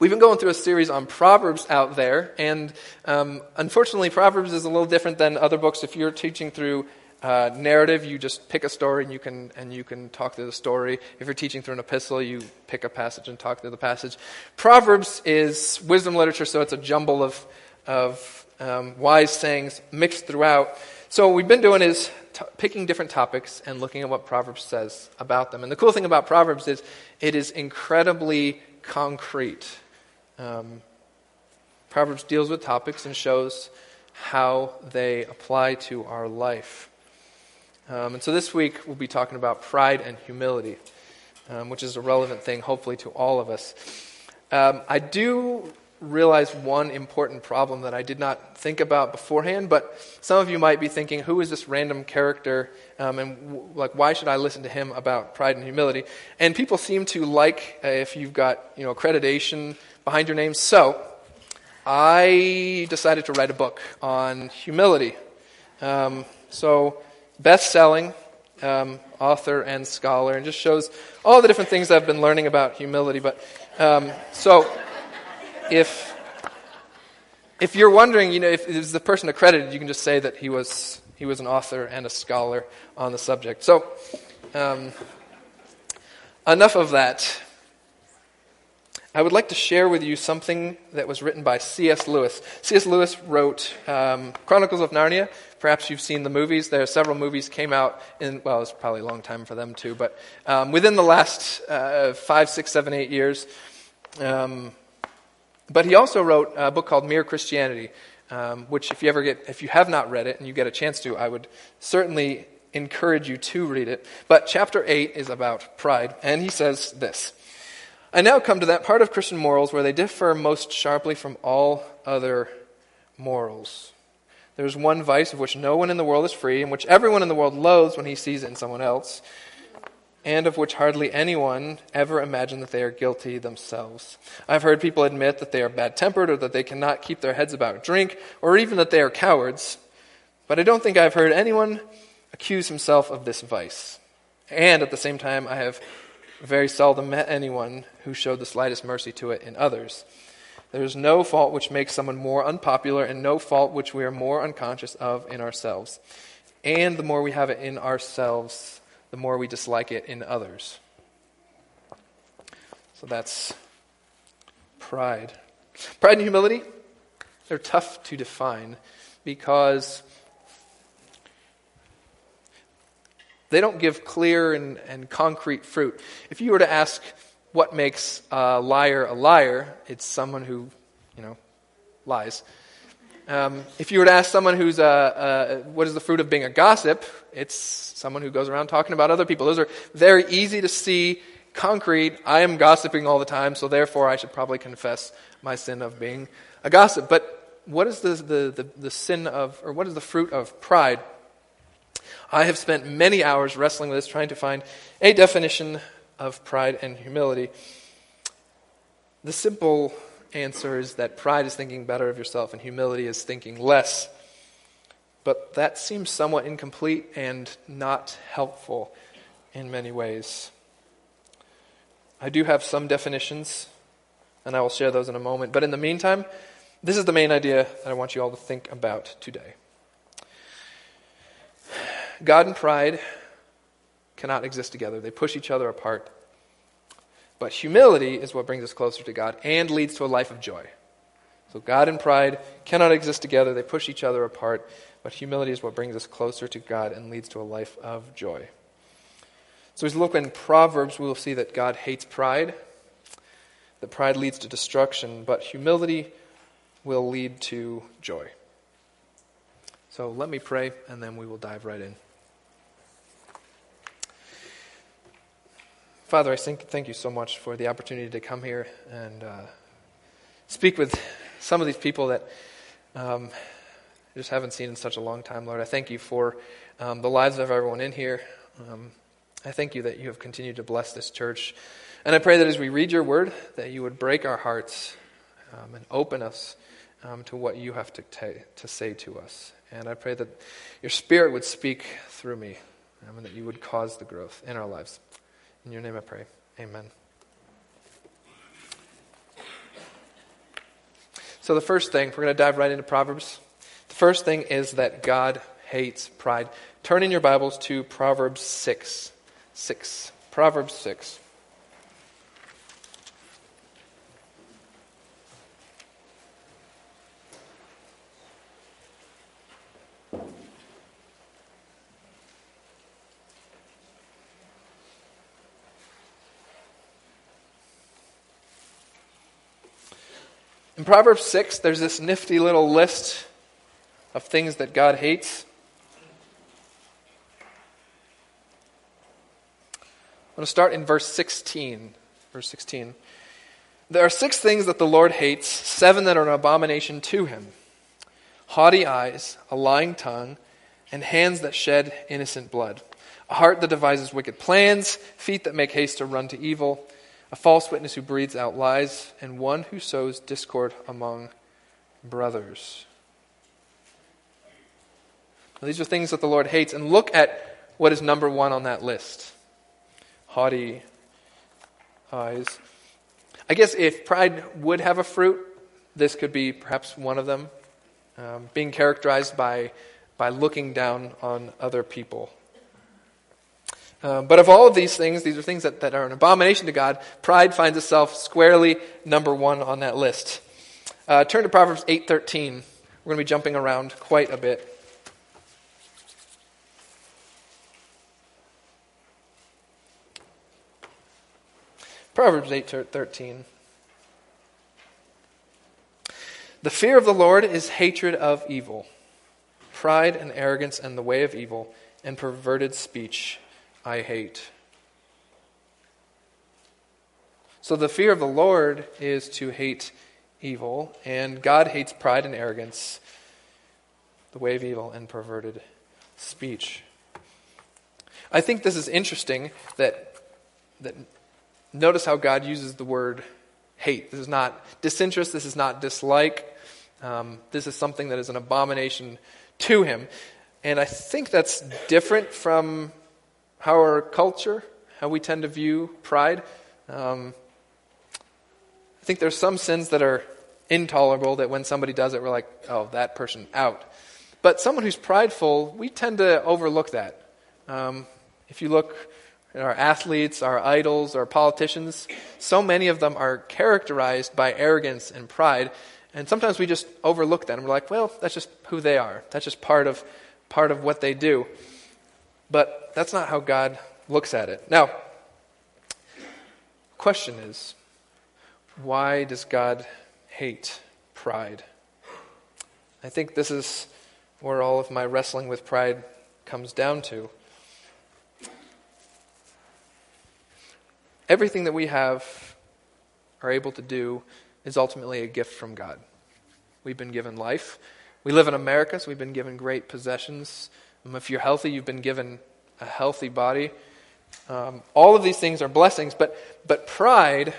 We've been going through a series on Proverbs out there, and um, unfortunately, Proverbs is a little different than other books. If you're teaching through uh, narrative, you just pick a story and you can and you can talk through the story. If you're teaching through an epistle, you pick a passage and talk through the passage. Proverbs is wisdom literature, so it's a jumble of of um, wise sayings mixed throughout. So what we've been doing is t- picking different topics and looking at what Proverbs says about them. And the cool thing about Proverbs is it is incredibly concrete. Um, Proverbs deals with topics and shows how they apply to our life. Um, and so this week we'll be talking about pride and humility, um, which is a relevant thing, hopefully, to all of us. Um, I do realize one important problem that I did not think about beforehand, but some of you might be thinking, who is this random character, um, and w- like why should I listen to him about pride and humility? And people seem to like uh, if you've got you know accreditation behind your name. So I decided to write a book on humility. Um, so best-selling. Um, author and scholar, and just shows all the different things I've been learning about humility. But um, so if if you're wondering, you know, if is the person accredited, you can just say that he was he was an author and a scholar on the subject. So, um, enough of that. I would like to share with you something that was written by C.S. Lewis. C.S. Lewis wrote um, Chronicles of Narnia. Perhaps you've seen the movies. There are several movies came out in well, it's probably a long time for them too, but um, within the last uh, five, six, seven, eight years. Um, but he also wrote a book called Mere Christianity, um, which, if you ever get, if you have not read it and you get a chance to, I would certainly encourage you to read it. But chapter 8 is about pride, and he says this I now come to that part of Christian morals where they differ most sharply from all other morals. There's one vice of which no one in the world is free, and which everyone in the world loathes when he sees it in someone else and of which hardly anyone ever imagined that they are guilty themselves. I've heard people admit that they are bad tempered or that they cannot keep their heads about drink or even that they are cowards, but I don't think I've heard anyone accuse himself of this vice. And at the same time, I have very seldom met anyone who showed the slightest mercy to it in others. There is no fault which makes someone more unpopular, and no fault which we are more unconscious of in ourselves. And the more we have it in ourselves, the more we dislike it in others. So that's pride. Pride and humility, they're tough to define because they don't give clear and, and concrete fruit. If you were to ask what makes a liar a liar, it's someone who, you know, lies. Um, if you were to ask someone who's a, a, what is the fruit of being a gossip, it's someone who goes around talking about other people. Those are very easy to see, concrete. I am gossiping all the time, so therefore I should probably confess my sin of being a gossip. But what is the, the, the, the sin of, or what is the fruit of pride? I have spent many hours wrestling with this, trying to find a definition of pride and humility. The simple answer is that pride is thinking better of yourself and humility is thinking less. But that seems somewhat incomplete and not helpful in many ways. I do have some definitions, and I will share those in a moment. But in the meantime, this is the main idea that I want you all to think about today. God and pride cannot exist together, they push each other apart. But humility is what brings us closer to God and leads to a life of joy. So God and pride cannot exist together, they push each other apart. But humility is what brings us closer to God and leads to a life of joy. So as we look in Proverbs, we will see that God hates pride, that pride leads to destruction, but humility will lead to joy. So let me pray, and then we will dive right in. Father, I thank, thank you so much for the opportunity to come here and uh, speak with some of these people that um, I just haven't seen in such a long time, Lord. I thank you for um, the lives of everyone in here. Um, I thank you that you have continued to bless this church. And I pray that as we read your word, that you would break our hearts um, and open us um, to what you have to, t- to say to us. And I pray that your spirit would speak through me um, and that you would cause the growth in our lives. In your name I pray. Amen. So, the first thing, we're going to dive right into Proverbs. The first thing is that God hates pride. Turn in your Bibles to Proverbs 6. 6. Proverbs 6. Proverbs 6, there's this nifty little list of things that God hates. I'm going to start in verse 16. Verse 16. There are six things that the Lord hates, seven that are an abomination to him haughty eyes, a lying tongue, and hands that shed innocent blood, a heart that devises wicked plans, feet that make haste to run to evil a false witness who breathes out lies, and one who sows discord among brothers. Now, these are things that the Lord hates. And look at what is number one on that list haughty eyes. I guess if pride would have a fruit, this could be perhaps one of them. Um, being characterized by, by looking down on other people. Uh, but of all of these things, these are things that, that are an abomination to God. Pride finds itself squarely number one on that list. Uh, turn to Proverbs 8.13. We're going to be jumping around quite a bit. Proverbs 8:13 The fear of the Lord is hatred of evil. Pride and arrogance and the way of evil and perverted speech I hate. So the fear of the Lord is to hate evil, and God hates pride and arrogance, the way of evil, and perverted speech. I think this is interesting that, that notice how God uses the word hate. This is not disinterest, this is not dislike. Um, this is something that is an abomination to him. And I think that's different from how our culture, how we tend to view pride. Um, I think there's some sins that are intolerable that when somebody does it, we're like, oh, that person out. But someone who's prideful, we tend to overlook that. Um, if you look at our athletes, our idols, our politicians, so many of them are characterized by arrogance and pride. And sometimes we just overlook that and we're like, well, that's just who they are. That's just part of, part of what they do. But that's not how God looks at it. Now, question is, why does God hate pride? I think this is where all of my wrestling with pride comes down to. Everything that we have, are able to do, is ultimately a gift from God. We've been given life. We live in America, so we've been given great possessions. Um, if you're healthy, you've been given a healthy body. Um, all of these things are blessings, but, but pride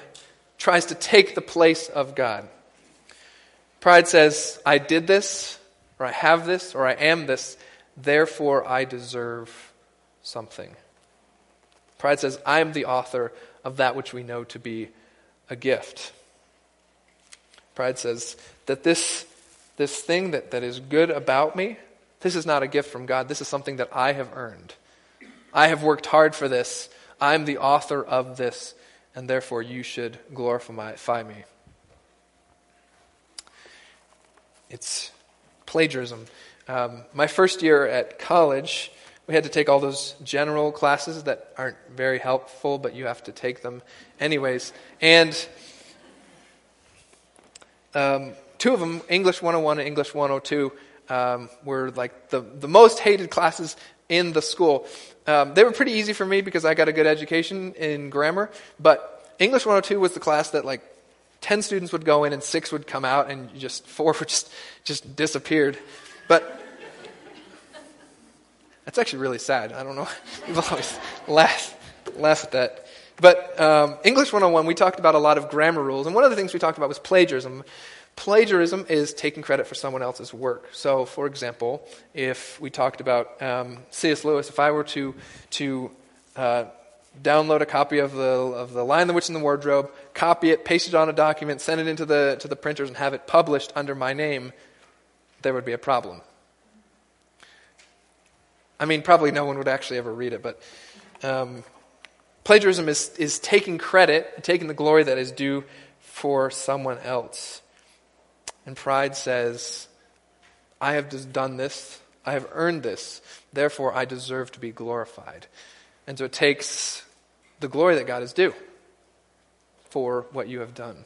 tries to take the place of God. Pride says, I did this, or I have this, or I am this, therefore I deserve something. Pride says, I am the author of that which we know to be a gift. Pride says that this, this thing that, that is good about me, this is not a gift from God. This is something that I have earned. I have worked hard for this. I'm the author of this, and therefore you should glorify me. It's plagiarism. Um, my first year at college, we had to take all those general classes that aren't very helpful, but you have to take them anyways. And um, two of them, English 101 and English 102, um, were like the, the most hated classes in the school. Um, they were pretty easy for me because I got a good education in grammar, but English 102 was the class that like 10 students would go in and six would come out and just four just, just disappeared. But that's actually really sad. I don't know. People always laugh, laugh at that. But um, English 101, we talked about a lot of grammar rules, and one of the things we talked about was plagiarism. Plagiarism is taking credit for someone else's work. So, for example, if we talked about um, C.S. Lewis, if I were to, to uh, download a copy of the, of the Lion, the Witch, and the Wardrobe, copy it, paste it on a document, send it into the, to the printers, and have it published under my name, there would be a problem. I mean, probably no one would actually ever read it, but um, plagiarism is, is taking credit, taking the glory that is due for someone else. And pride says, I have done this, I have earned this, therefore I deserve to be glorified. And so it takes the glory that God is due for what you have done.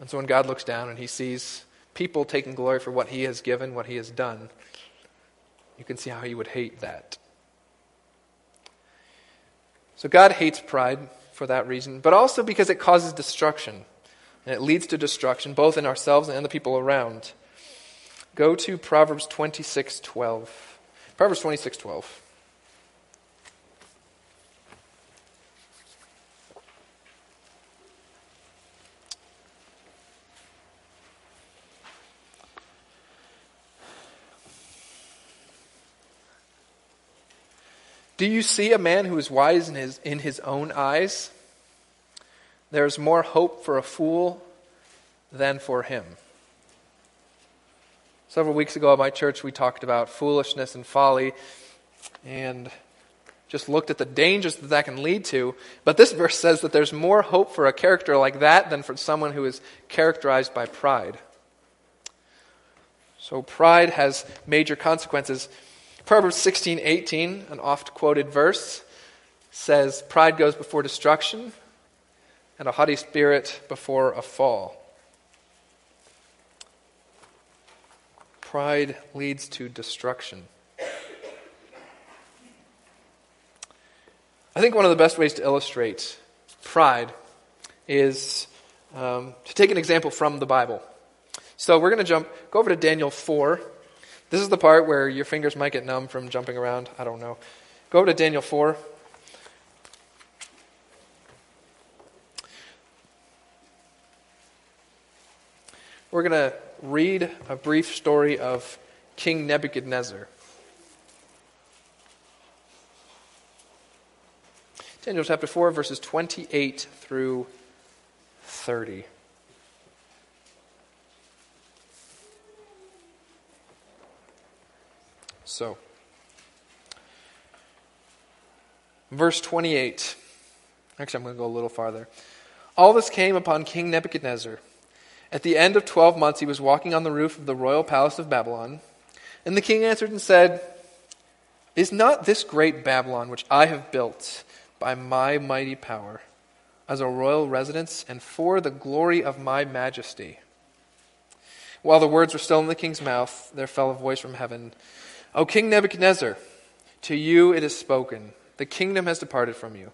And so when God looks down and he sees people taking glory for what he has given, what he has done, you can see how he would hate that. So God hates pride for that reason, but also because it causes destruction. And it leads to destruction, both in ourselves and the people around. Go to Proverbs 26:12. Proverbs 26:12. Do you see a man who is wise in his, in his own eyes? There's more hope for a fool than for him. Several weeks ago at my church, we talked about foolishness and folly and just looked at the dangers that that can lead to. But this verse says that there's more hope for a character like that than for someone who is characterized by pride. So pride has major consequences. Proverbs 16:18, an oft quoted verse, says, Pride goes before destruction, and a haughty spirit before a fall. Pride leads to destruction. I think one of the best ways to illustrate pride is um, to take an example from the Bible. So we're going to jump, go over to Daniel 4. This is the part where your fingers might get numb from jumping around. I don't know. Go over to Daniel 4. We're going to read a brief story of King Nebuchadnezzar. Daniel chapter 4, verses 28 through 30. So, verse 28. Actually, I'm going to go a little farther. All this came upon King Nebuchadnezzar. At the end of twelve months, he was walking on the roof of the royal palace of Babylon. And the king answered and said, Is not this great Babylon, which I have built by my mighty power, as a royal residence and for the glory of my majesty? While the words were still in the king's mouth, there fell a voice from heaven O King Nebuchadnezzar, to you it is spoken, the kingdom has departed from you,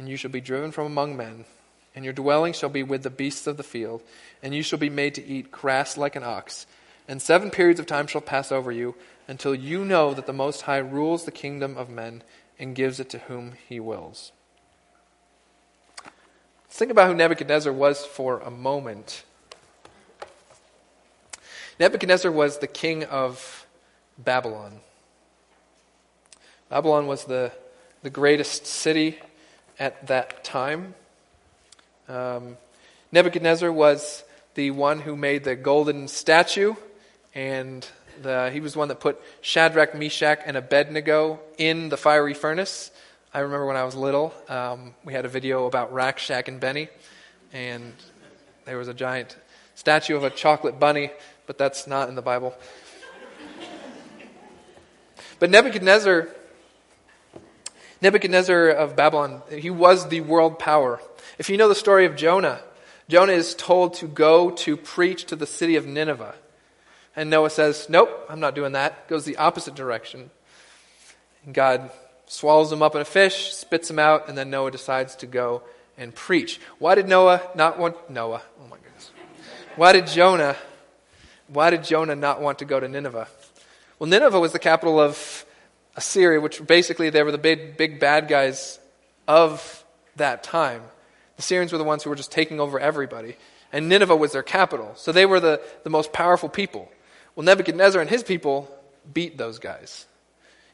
and you shall be driven from among men, and your dwelling shall be with the beasts of the field, and you shall be made to eat grass like an ox. And seven periods of time shall pass over you, until you know that the Most High rules the kingdom of men and gives it to whom he wills. Let's think about who Nebuchadnezzar was for a moment. Nebuchadnezzar was the king of Babylon. Babylon was the, the greatest city at that time. Um, Nebuchadnezzar was the one who made the golden statue, and the, he was the one that put Shadrach, Meshach, and Abednego in the fiery furnace. I remember when I was little, um, we had a video about Rack, and Benny, and there was a giant statue of a chocolate bunny, but that's not in the Bible. But Nebuchadnezzar, Nebuchadnezzar of Babylon, he was the world power. If you know the story of Jonah, Jonah is told to go to preach to the city of Nineveh. And Noah says, Nope, I'm not doing that. Goes the opposite direction. And God swallows him up in a fish, spits him out, and then Noah decides to go and preach. Why did Noah not want Noah? Oh my goodness. Why did Jonah why did Jonah not want to go to Nineveh? Well, Nineveh was the capital of Assyria, which basically they were the big, big bad guys of that time. The Syrians were the ones who were just taking over everybody. And Nineveh was their capital. So they were the, the most powerful people. Well, Nebuchadnezzar and his people beat those guys.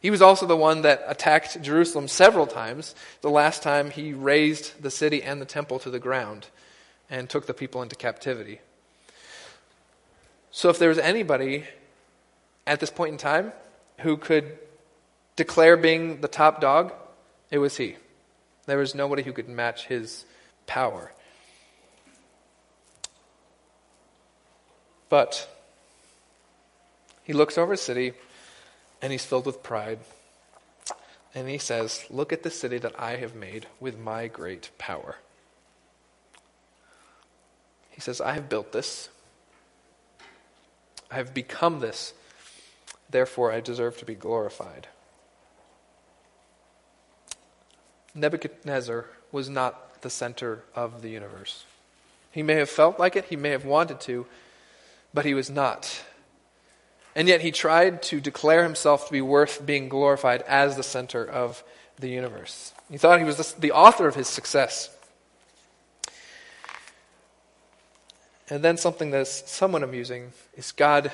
He was also the one that attacked Jerusalem several times. The last time he razed the city and the temple to the ground and took the people into captivity. So, if there was anybody at this point in time who could declare being the top dog, it was he. There was nobody who could match his power. But he looks over a city and he's filled with pride. And he says, Look at the city that I have made with my great power. He says, I have built this. I have become this. Therefore, I deserve to be glorified. Nebuchadnezzar was not the center of the universe. He may have felt like it, he may have wanted to, but he was not. And yet he tried to declare himself to be worth being glorified as the center of the universe. He thought he was the author of his success. And then something that's somewhat amusing is God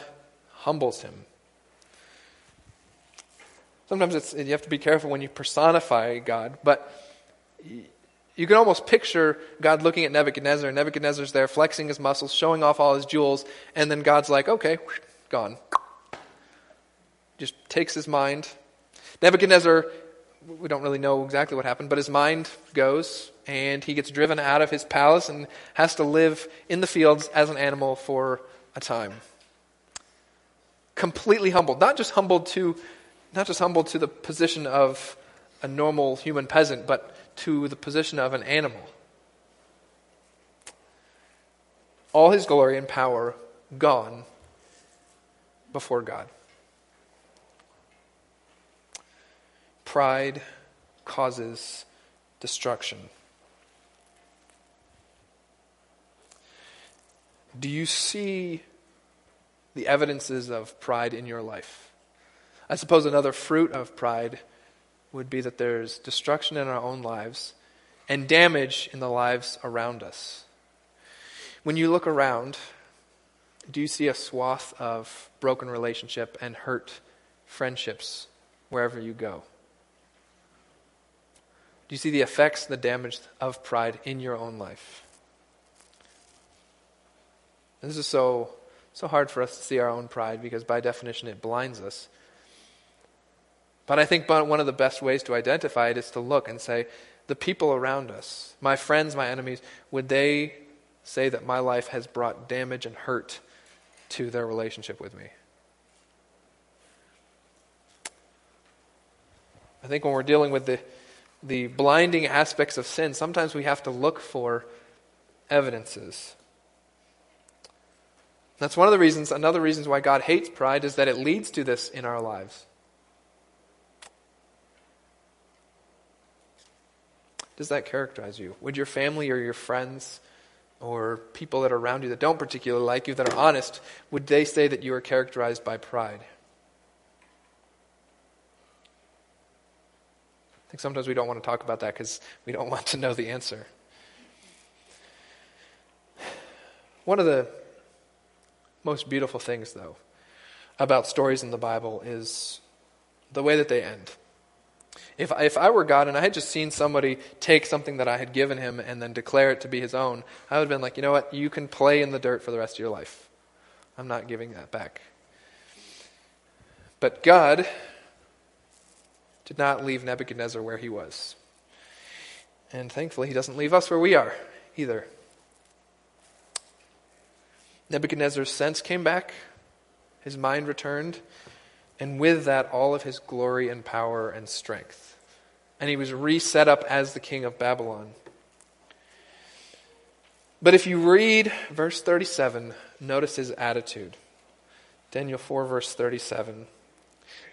humbles him. Sometimes it's, you have to be careful when you personify God, but you can almost picture God looking at Nebuchadnezzar, and Nebuchadnezzar's there flexing his muscles, showing off all his jewels, and then God's like, okay, gone. Just takes his mind. Nebuchadnezzar, we don't really know exactly what happened, but his mind goes, and he gets driven out of his palace and has to live in the fields as an animal for a time. Completely humbled. Not just humbled to not just humble to the position of a normal human peasant, but to the position of an animal. All his glory and power gone before God. Pride causes destruction. Do you see the evidences of pride in your life? I suppose another fruit of pride would be that there's destruction in our own lives and damage in the lives around us. When you look around, do you see a swath of broken relationship and hurt friendships wherever you go? Do you see the effects, and the damage of pride in your own life? This is so so hard for us to see our own pride because by definition it blinds us. But I think one of the best ways to identify it is to look and say, the people around us, my friends, my enemies, would they say that my life has brought damage and hurt to their relationship with me? I think when we're dealing with the, the blinding aspects of sin, sometimes we have to look for evidences. That's one of the reasons, another reasons why God hates pride is that it leads to this in our lives. Does that characterize you? Would your family or your friends or people that are around you that don't particularly like you, that are honest, would they say that you are characterized by pride? I think sometimes we don't want to talk about that because we don't want to know the answer. One of the most beautiful things, though, about stories in the Bible is the way that they end. If, if I were God and I had just seen somebody take something that I had given him and then declare it to be his own, I would have been like, you know what? You can play in the dirt for the rest of your life. I'm not giving that back. But God did not leave Nebuchadnezzar where he was. And thankfully, he doesn't leave us where we are either. Nebuchadnezzar's sense came back, his mind returned, and with that, all of his glory and power and strength. And he was reset up as the king of Babylon. But if you read verse 37, notice his attitude. Daniel 4, verse 37.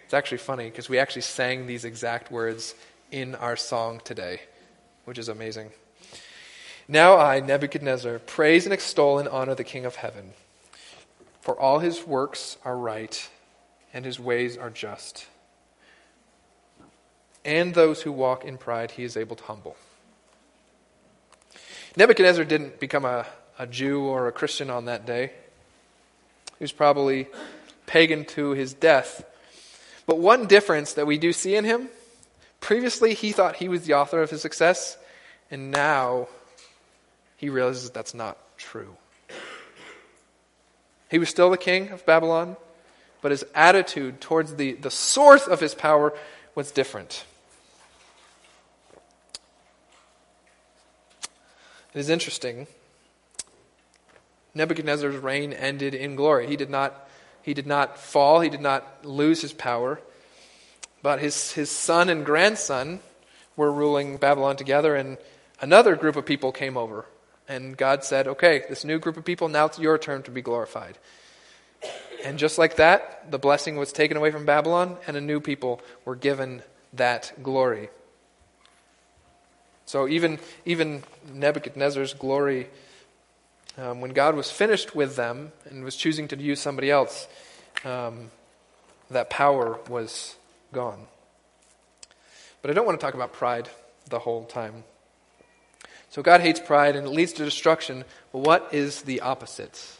It's actually funny because we actually sang these exact words in our song today, which is amazing. Now I, Nebuchadnezzar, praise and extol and honor the King of heaven, for all his works are right and his ways are just. And those who walk in pride, he is able to humble. Nebuchadnezzar didn't become a, a Jew or a Christian on that day. He was probably pagan to his death. But one difference that we do see in him previously, he thought he was the author of his success, and now he realizes that's not true. He was still the king of Babylon, but his attitude towards the, the source of his power was different. It is interesting. Nebuchadnezzar's reign ended in glory. He did not, he did not fall, he did not lose his power. But his, his son and grandson were ruling Babylon together, and another group of people came over. And God said, Okay, this new group of people, now it's your turn to be glorified. And just like that, the blessing was taken away from Babylon, and a new people were given that glory. So even, even Nebuchadnezzar's glory, um, when God was finished with them and was choosing to use somebody else, um, that power was gone. But I don't want to talk about pride the whole time. So God hates pride and it leads to destruction. But what is the opposite?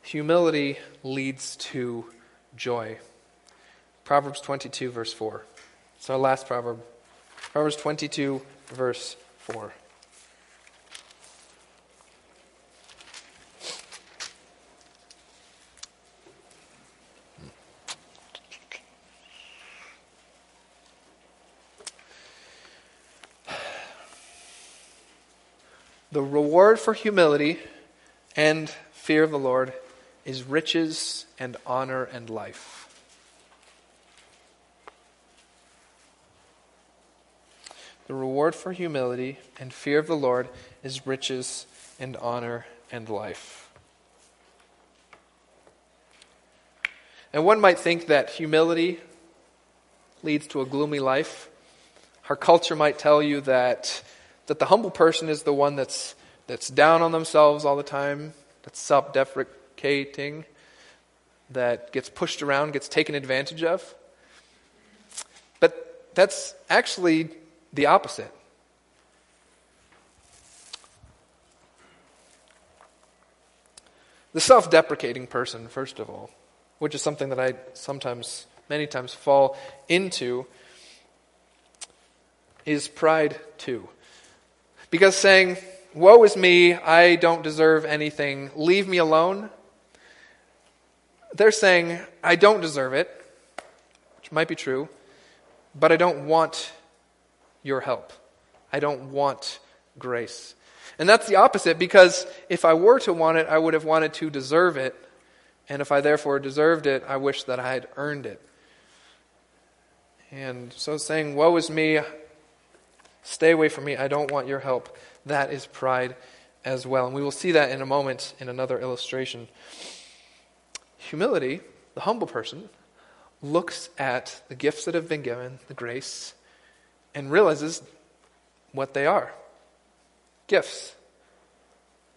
Humility leads to joy. Proverbs 22, verse 4. It's our last proverb. Proverbs 22, verse 4. The reward for humility and fear of the Lord is riches and honor and life. The reward for humility and fear of the Lord is riches and honor and life. And one might think that humility leads to a gloomy life. Our culture might tell you that, that the humble person is the one that's, that's down on themselves all the time, that's self deprecating, that gets pushed around, gets taken advantage of. But that's actually the opposite. The self deprecating person, first of all, which is something that I sometimes, many times, fall into, is pride too. Because saying, Woe is me, I don't deserve anything, leave me alone, they're saying, I don't deserve it, which might be true, but I don't want your help. I don't want grace. And that's the opposite because if I were to want it, I would have wanted to deserve it. And if I therefore deserved it, I wish that I had earned it. And so saying, Woe is me, stay away from me, I don't want your help, that is pride as well. And we will see that in a moment in another illustration. Humility, the humble person, looks at the gifts that have been given, the grace, and realizes what they are gifts.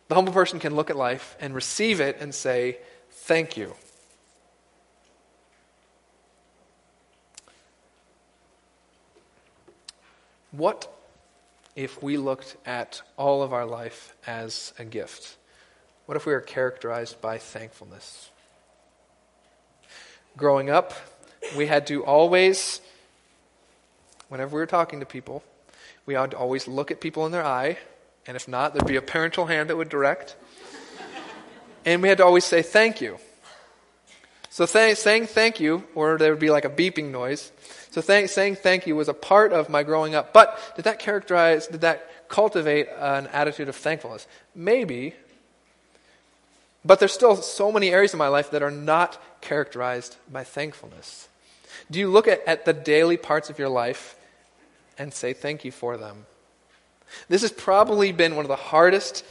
The humble person can look at life and receive it and say, Thank you. What if we looked at all of our life as a gift? What if we were characterized by thankfulness? Growing up, we had to always whenever we were talking to people, we had to always look at people in their eye, and if not, there'd be a parental hand that would direct. and we had to always say thank you. So th- saying thank you, or there would be like a beeping noise. So th- saying thank you was a part of my growing up. But did that characterize, did that cultivate an attitude of thankfulness? Maybe. But there's still so many areas of my life that are not characterized by thankfulness. Do you look at, at the daily parts of your life and say thank you for them. This has probably been one of the hardest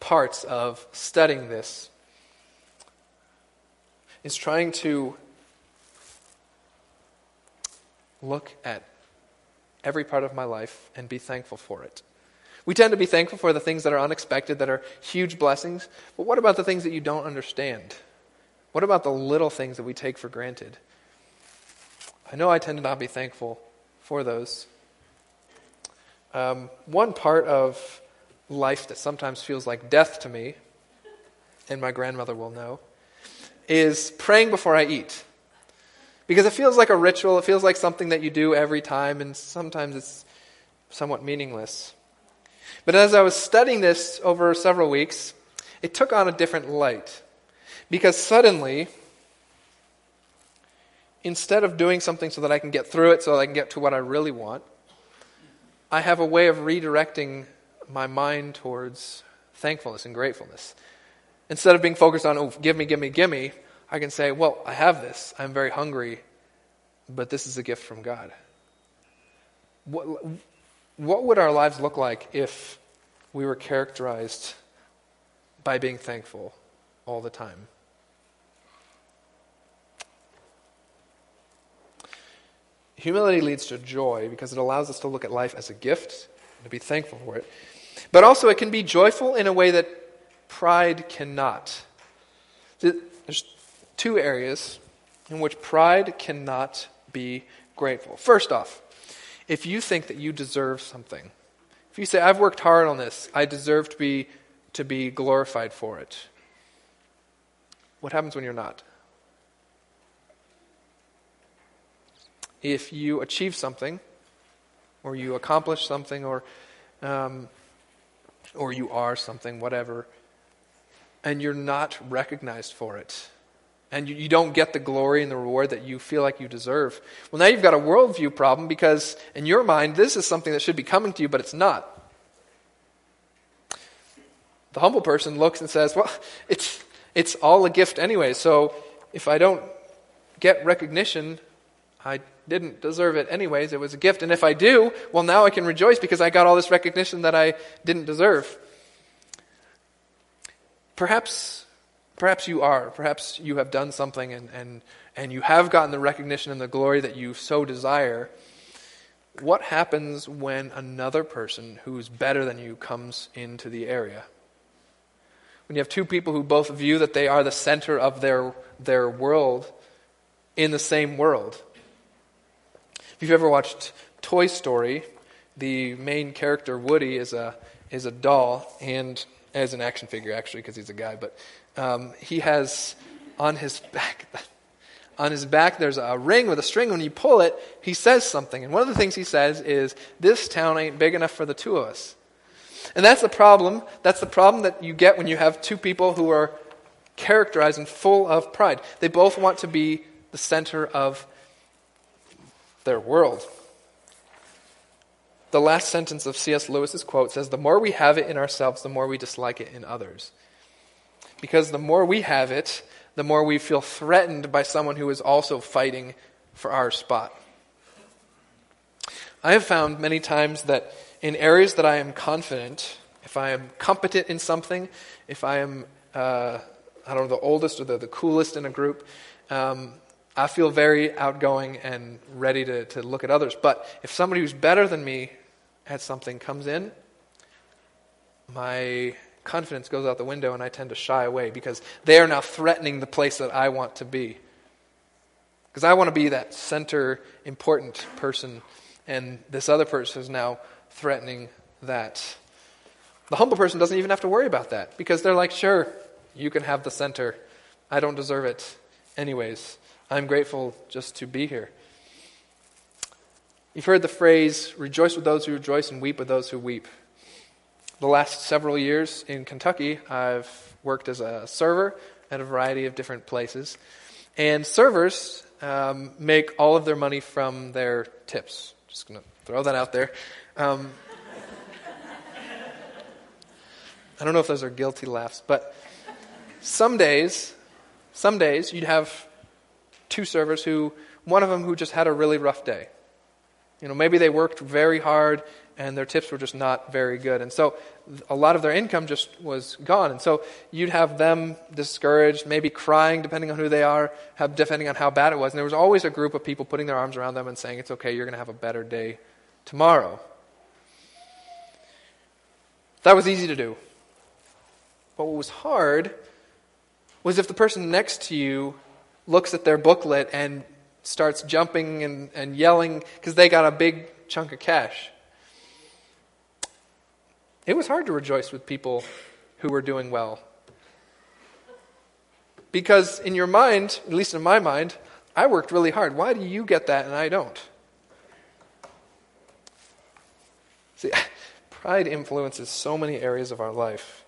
parts of studying this is trying to look at every part of my life and be thankful for it. We tend to be thankful for the things that are unexpected, that are huge blessings, but what about the things that you don't understand? What about the little things that we take for granted? I know I tend to not be thankful for those. Um, one part of life that sometimes feels like death to me, and my grandmother will know, is praying before I eat. Because it feels like a ritual, it feels like something that you do every time, and sometimes it's somewhat meaningless. But as I was studying this over several weeks, it took on a different light. Because suddenly, instead of doing something so that I can get through it, so that I can get to what I really want, I have a way of redirecting my mind towards thankfulness and gratefulness. Instead of being focused on, oh, give me, give me, give me, I can say, well, I have this. I'm very hungry, but this is a gift from God. What, what would our lives look like if we were characterized by being thankful all the time? Humility leads to joy because it allows us to look at life as a gift and to be thankful for it. But also, it can be joyful in a way that pride cannot. There's two areas in which pride cannot be grateful. First off, if you think that you deserve something, if you say, I've worked hard on this, I deserve to be, to be glorified for it, what happens when you're not? If you achieve something, or you accomplish something, or, um, or you are something, whatever, and you're not recognized for it, and you, you don't get the glory and the reward that you feel like you deserve, well, now you've got a worldview problem because in your mind, this is something that should be coming to you, but it's not. The humble person looks and says, Well, it's, it's all a gift anyway, so if I don't get recognition, I didn't deserve it anyways. It was a gift. And if I do, well, now I can rejoice because I got all this recognition that I didn't deserve. Perhaps, perhaps you are. Perhaps you have done something and, and, and you have gotten the recognition and the glory that you so desire. What happens when another person who's better than you comes into the area? When you have two people who both view that they are the center of their, their world in the same world if you've ever watched Toy Story, the main character, Woody, is a, is a doll, and as an action figure, actually, because he's a guy, but um, he has on his back. On his back, there's a ring with a string. When you pull it, he says something. And one of the things he says is, This town ain't big enough for the two of us. And that's the problem. That's the problem that you get when you have two people who are characterized and full of pride. They both want to be the center of their world. The last sentence of C.S. Lewis's quote says, The more we have it in ourselves, the more we dislike it in others. Because the more we have it, the more we feel threatened by someone who is also fighting for our spot. I have found many times that in areas that I am confident, if I am competent in something, if I am, uh, I don't know, the oldest or the, the coolest in a group, um, I feel very outgoing and ready to, to look at others. But if somebody who's better than me at something comes in, my confidence goes out the window and I tend to shy away because they are now threatening the place that I want to be. Because I want to be that center, important person, and this other person is now threatening that. The humble person doesn't even have to worry about that because they're like, sure, you can have the center. I don't deserve it. Anyways, I'm grateful just to be here. You've heard the phrase, rejoice with those who rejoice and weep with those who weep. The last several years in Kentucky, I've worked as a server at a variety of different places. And servers um, make all of their money from their tips. Just going to throw that out there. Um, I don't know if those are guilty laughs, but some days, some days you'd have two servers who, one of them who just had a really rough day. You know, maybe they worked very hard and their tips were just not very good. And so a lot of their income just was gone. And so you'd have them discouraged, maybe crying, depending on who they are, have, depending on how bad it was. And there was always a group of people putting their arms around them and saying, It's okay, you're going to have a better day tomorrow. That was easy to do. But what was hard was if the person next to you looks at their booklet and starts jumping and, and yelling because they got a big chunk of cash. It was hard to rejoice with people who were doing well. Because in your mind, at least in my mind, I worked really hard. Why do you get that and I don't? See, pride influences so many areas of our life.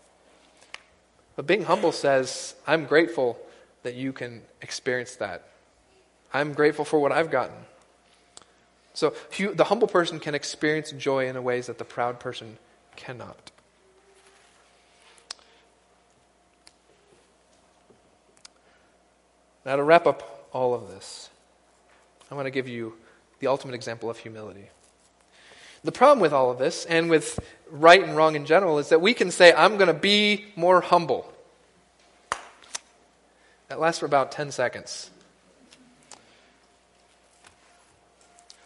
But being humble says, I'm grateful that you can experience that. I'm grateful for what I've gotten. So the humble person can experience joy in ways that the proud person cannot. Now, to wrap up all of this, I want to give you the ultimate example of humility. The problem with all of this, and with right and wrong in general, is that we can say, I'm going to be more humble. That lasts for about 10 seconds.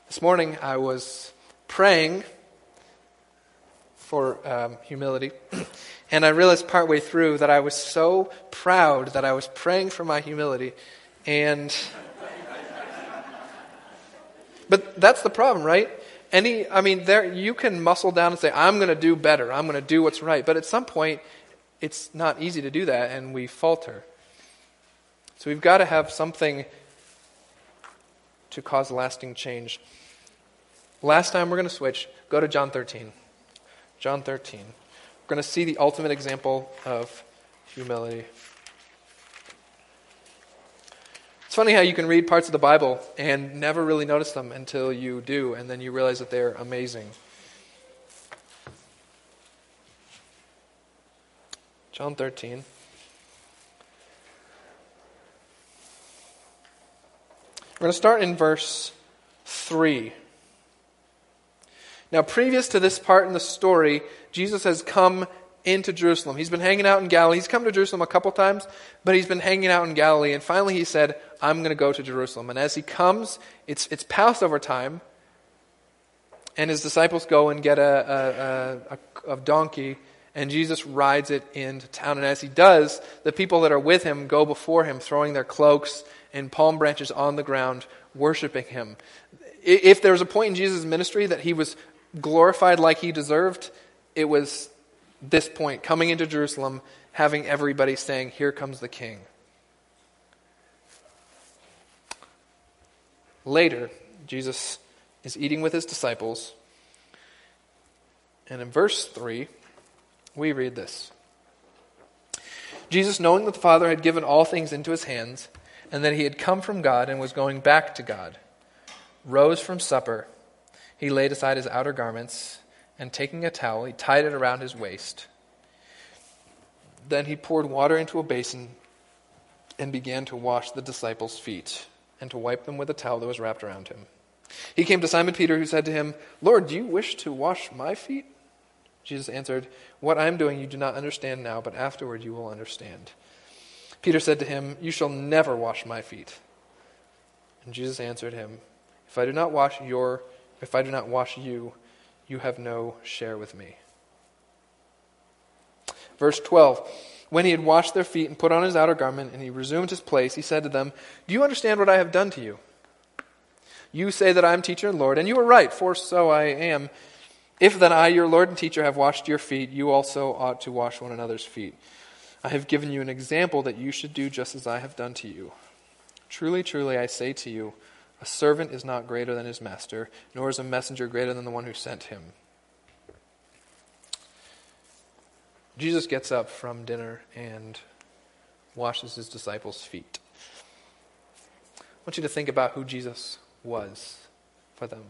This morning I was praying for um, humility, and I realized partway through that I was so proud that I was praying for my humility, and. but that's the problem, right? Any, I mean, there you can muscle down and say, "I'm going to do better. I'm going to do what's right." But at some point, it's not easy to do that, and we falter. So we've got to have something to cause lasting change. Last time we're going to switch. Go to John 13. John 13. We're going to see the ultimate example of humility. It's funny how you can read parts of the Bible and never really notice them until you do, and then you realize that they're amazing. John 13. We're going to start in verse 3. Now, previous to this part in the story, Jesus has come into Jerusalem. He's been hanging out in Galilee. He's come to Jerusalem a couple times, but he's been hanging out in Galilee. And finally, he said, I'm going to go to Jerusalem. And as he comes, it's, it's Passover time, and his disciples go and get a, a, a, a donkey, and Jesus rides it into town. And as he does, the people that are with him go before him, throwing their cloaks and palm branches on the ground, worshiping him. If there was a point in Jesus' ministry that he was glorified like he deserved, it was this point coming into Jerusalem, having everybody saying, Here comes the king. Later, Jesus is eating with his disciples. And in verse 3, we read this Jesus, knowing that the Father had given all things into his hands, and that he had come from God and was going back to God, rose from supper. He laid aside his outer garments, and taking a towel, he tied it around his waist. Then he poured water into a basin and began to wash the disciples' feet and to wipe them with a towel that was wrapped around him. He came to Simon Peter, who said to him, Lord, do you wish to wash my feet? Jesus answered, What I am doing you do not understand now, but afterward you will understand. Peter said to him, You shall never wash my feet. And Jesus answered him, If I do not wash your if I do not wash you, you have no share with me. Verse 12 When he had washed their feet and put on his outer garment, and he resumed his place, he said to them, Do you understand what I have done to you? You say that I am teacher and Lord, and you are right, for so I am. If then I, your Lord and teacher, have washed your feet, you also ought to wash one another's feet. I have given you an example that you should do just as I have done to you. Truly, truly, I say to you, a servant is not greater than his master, nor is a messenger greater than the one who sent him. Jesus gets up from dinner and washes his disciples' feet. I want you to think about who Jesus was for them.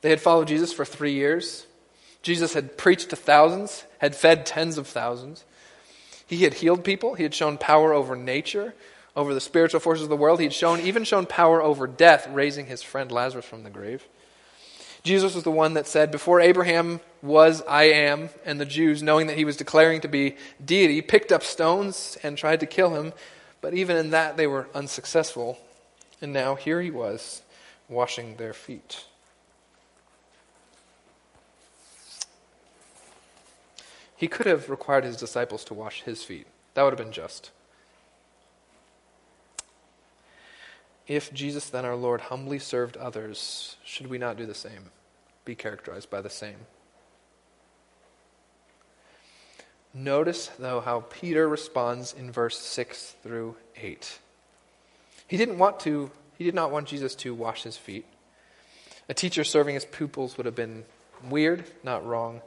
They had followed Jesus for three years. Jesus had preached to thousands, had fed tens of thousands. He had healed people. He had shown power over nature, over the spiritual forces of the world. He had shown, even shown power over death, raising his friend Lazarus from the grave. Jesus was the one that said, Before Abraham was, I am, and the Jews, knowing that he was declaring to be deity, picked up stones and tried to kill him. But even in that, they were unsuccessful. And now here he was, washing their feet. He could have required his disciples to wash his feet. That would have been just. If Jesus, then our Lord, humbly served others, should we not do the same? Be characterized by the same. Notice, though, how Peter responds in verse 6 through 8. He didn't want to, he did not want Jesus to wash his feet. A teacher serving his pupils would have been weird, not wrong.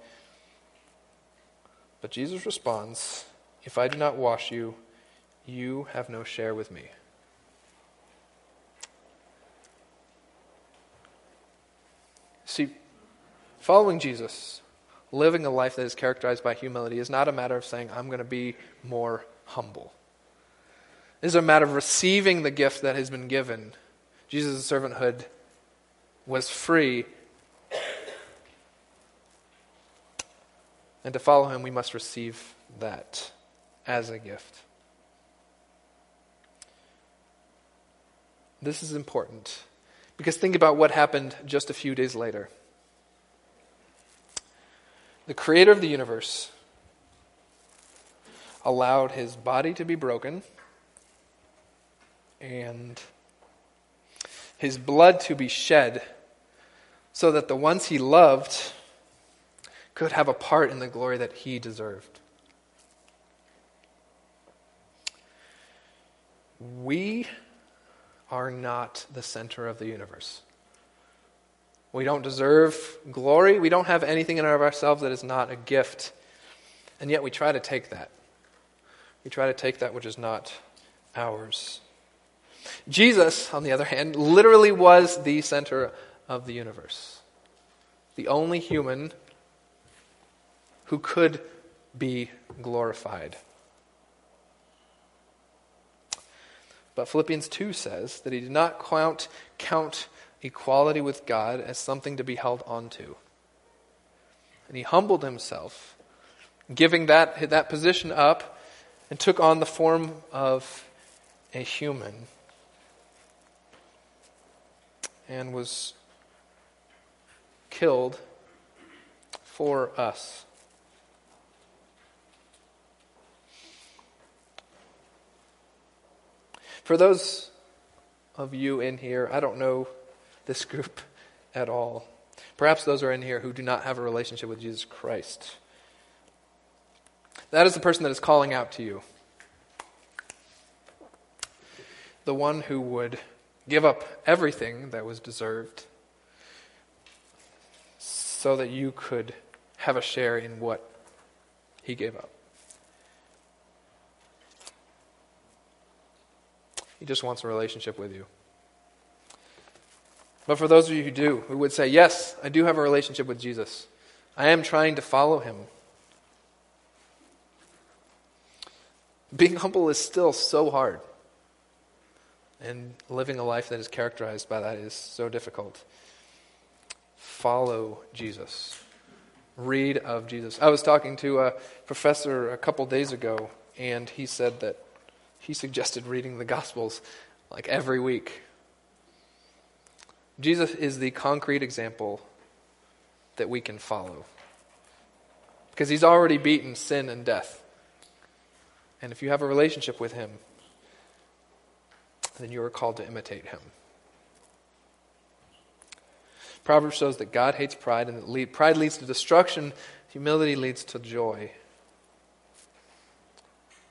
But Jesus responds, If I do not wash you, you have no share with me. See, following Jesus, living a life that is characterized by humility, is not a matter of saying, I'm going to be more humble. It is a matter of receiving the gift that has been given. Jesus' servanthood was free. And to follow him, we must receive that as a gift. This is important because think about what happened just a few days later. The creator of the universe allowed his body to be broken and his blood to be shed so that the ones he loved could have a part in the glory that he deserved. We are not the center of the universe. We don't deserve glory. We don't have anything in and of ourselves that is not a gift. And yet we try to take that. We try to take that which is not ours. Jesus, on the other hand, literally was the center of the universe. The only human who could be glorified. But Philippians 2 says that he did not count, count equality with God as something to be held onto. And he humbled himself, giving that, that position up, and took on the form of a human and was killed for us. For those of you in here, I don't know this group at all. Perhaps those are in here who do not have a relationship with Jesus Christ. That is the person that is calling out to you. The one who would give up everything that was deserved so that you could have a share in what he gave up. He just wants a relationship with you. But for those of you who do, who would say, Yes, I do have a relationship with Jesus, I am trying to follow him. Being humble is still so hard. And living a life that is characterized by that is so difficult. Follow Jesus. Read of Jesus. I was talking to a professor a couple days ago, and he said that he suggested reading the Gospels like every week. Jesus is the concrete example that we can follow. Because he's already beaten sin and death. And if you have a relationship with him, then you are called to imitate him. Proverbs shows that God hates pride and that pride leads to destruction, humility leads to joy.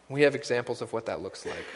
We have examples of what that looks like.